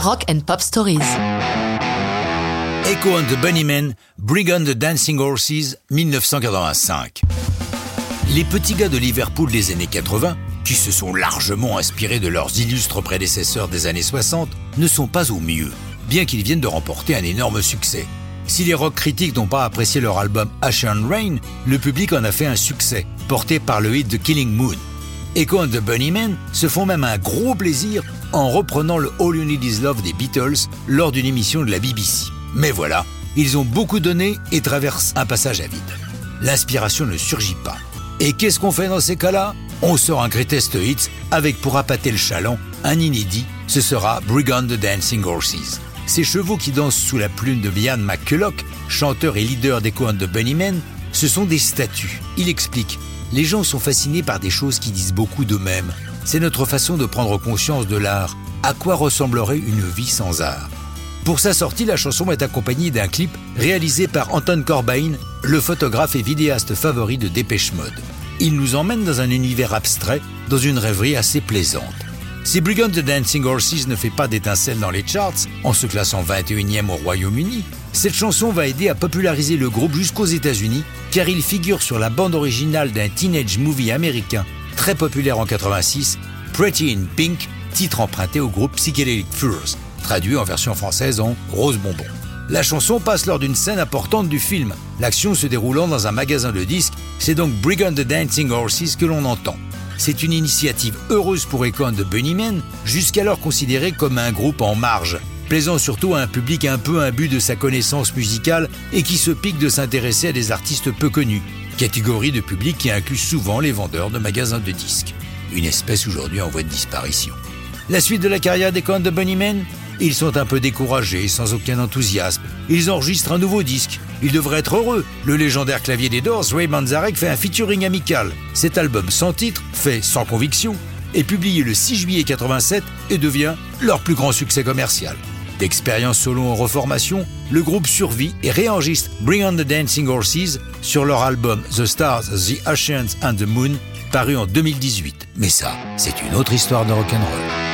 Rock and Pop Stories. Echo and the Bunnymen, Bring on the Dancing Horses, 1985. Les petits gars de Liverpool des années 80, qui se sont largement inspirés de leurs illustres prédécesseurs des années 60, ne sont pas au mieux, bien qu'ils viennent de remporter un énorme succès. Si les rock critiques n'ont pas apprécié leur album Asher and Rain, le public en a fait un succès, porté par le hit The Killing Moon. Echo and the Bunnymen se font même un gros plaisir en reprenant le All You Need Is Love des Beatles lors d'une émission de la BBC. Mais voilà, ils ont beaucoup donné et traversent un passage à vide. L'inspiration ne surgit pas. Et qu'est-ce qu'on fait dans ces cas-là? On sort un greatest hits avec pour appâter le chaland un inédit, ce sera Brigand the Dancing Horses. Ces chevaux qui dansent sous la plume de Ian McCulloch, chanteur et leader des de de Bunnymen, ce sont des statues. Il explique Les gens sont fascinés par des choses qui disent beaucoup d'eux-mêmes. C'est notre façon de prendre conscience de l'art. À quoi ressemblerait une vie sans art? Pour sa sortie, la chanson est accompagnée d'un clip réalisé par Anton Corbijn, le photographe et vidéaste favori de Dépêche Mode. Il nous emmène dans un univers abstrait, dans une rêverie assez plaisante. Si Brigand the Dancing Horses ne fait pas d'étincelles dans les charts, en se classant 21e au Royaume-Uni, cette chanson va aider à populariser le groupe jusqu'aux États-Unis, car il figure sur la bande originale d'un teenage movie américain très populaire en 86, Pretty in Pink, titre emprunté au groupe Psychedelic Furs traduit en version française en Rose Bonbon. La chanson passe lors d'une scène importante du film, l'action se déroulant dans un magasin de disques, c'est donc Brigand the Dancing Horses que l'on entend. C'est une initiative heureuse pour Econ de Bunnymen, jusqu'alors considéré comme un groupe en marge, plaisant surtout à un public un peu imbu de sa connaissance musicale et qui se pique de s'intéresser à des artistes peu connus, catégorie de public qui inclut souvent les vendeurs de magasins de disques, une espèce aujourd'hui en voie de disparition. La suite de la carrière des de Bunnymen ils sont un peu découragés, sans aucun enthousiasme. Ils enregistrent un nouveau disque. Ils devraient être heureux. Le légendaire clavier des Doors, Ray Manzarek, fait un featuring amical. Cet album sans titre, fait sans conviction, est publié le 6 juillet 87 et devient leur plus grand succès commercial. D'expérience solo en reformation, le groupe survit et réenregistre Bring on the Dancing Horses sur leur album The Stars, The Oceans and the Moon, paru en 2018. Mais ça, c'est une autre histoire de rock'n'roll.